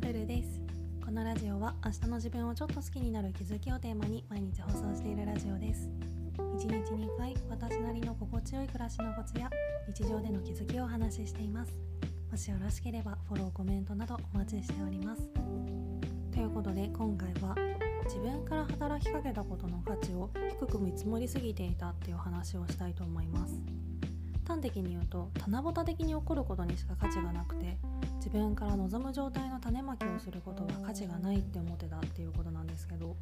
ルルです。このラジオは明日の自分をちょっと好きになる気づきをテーマに毎日放送しているラジオです。1日2回私なりの心地よい暮らしのコツや日常での気づきをお話ししています。もしよろしければフォローコメントなどお待ちしております。ということで今回は自分から働きかけたことの価値を低く見積もりすぎていたっていう話をしたいと思います。端的に言うと棚ぼた的に起こることにしか価値がなくて自分から望む状態の種まきをすることは価値がないって思ってたっていうことなんですけど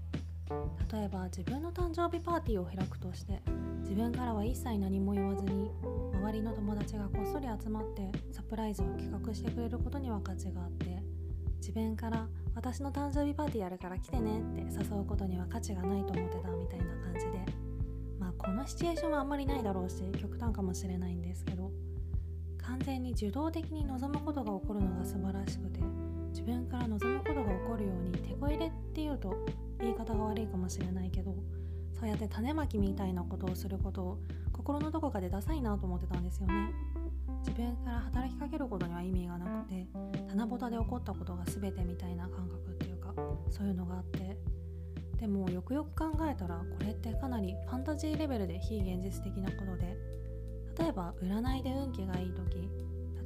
例えば自分の誕生日パーティーを開くとして自分からは一切何も言わずに周りの友達がこっそり集まってサプライズを企画してくれることには価値があって自分から私の誕生日パーティーやるから来てねって誘うことには価値がないと思ってたみたいな感じでまあこのシチュエーションはあんまりないだろうし極端かもしれないんですけど完全に受動的に望むことが起こるのが素晴らしくて自分から望むことが起こるように手こ入れっていうと言い方が悪いかもしれないけどそうやって種まきみたいなことをすることを心のどこかでダサいなと思ってたんですよね。自分から働きかけることには意味がなくて棚ぼたで起こったことが全てみたいな感覚っていうかそういうのがあってでもよくよく考えたらこれってかなりファンタジーレベルで非現実的なことで。例えば占いで運気がいい時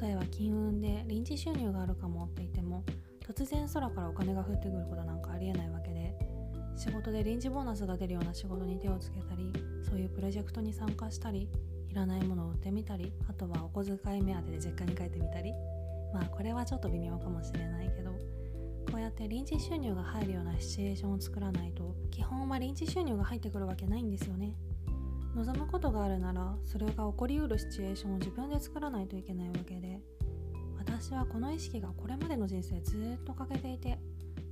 例えば金運で臨時収入があるかもって言っても突然空からお金が降ってくることなんかありえないわけで仕事で臨時ボーナスが出るような仕事に手をつけたりそういうプロジェクトに参加したりいらないものを売ってみたりあとはお小遣い目当てで実家に帰ってみたり。まあこれはちょっと微妙かもしれないけどこうやって臨時収入が入るようなシチュエーションを作らないと基本は臨時収入が入ってくるわけないんですよね。望むことがあるならそれが起こりうるシチュエーションを自分で作らないといけないわけで私はこの意識がこれまでの人生ずっと欠けていて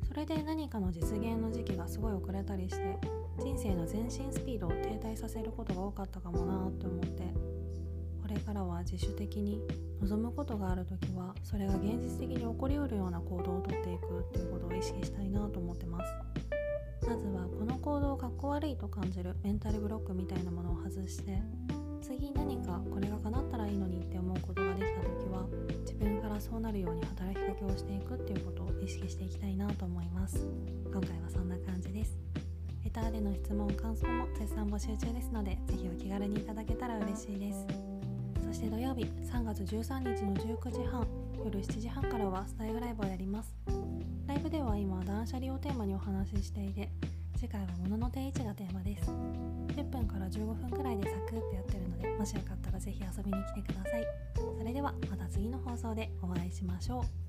それで何かの実現の時期がすごい遅れたりして人生の前進スピードを停滞させることが多かったかもなって思ってれからは自主的に望むことがある時はそれが現実的に起こりうるような行動をとっていくっていうことを意識したいなと思ってます。まずはこの行動をかっこ悪いと感じるメンタルブロックみたいなものを外して次何かこれが叶ったらいいのにって思うことができた時は自分からそうなるように働きかけをしていくっていうことを意識していきたいなと思います。今回はそんな感じです。レターでの質問感想も絶賛募集中ですのでぜひお気軽にいただけたら嬉しいです。して土曜日3月13日の19時半夜7時半からはスタイルライブをやります。ライブでは今断捨離をテーマにお話ししていて次回は物の定位置がテーマです。10分から15分くらいでサクッとやってるのでもしよかったらぜひ遊びに来てください。それではまた次の放送でお会いしましょう。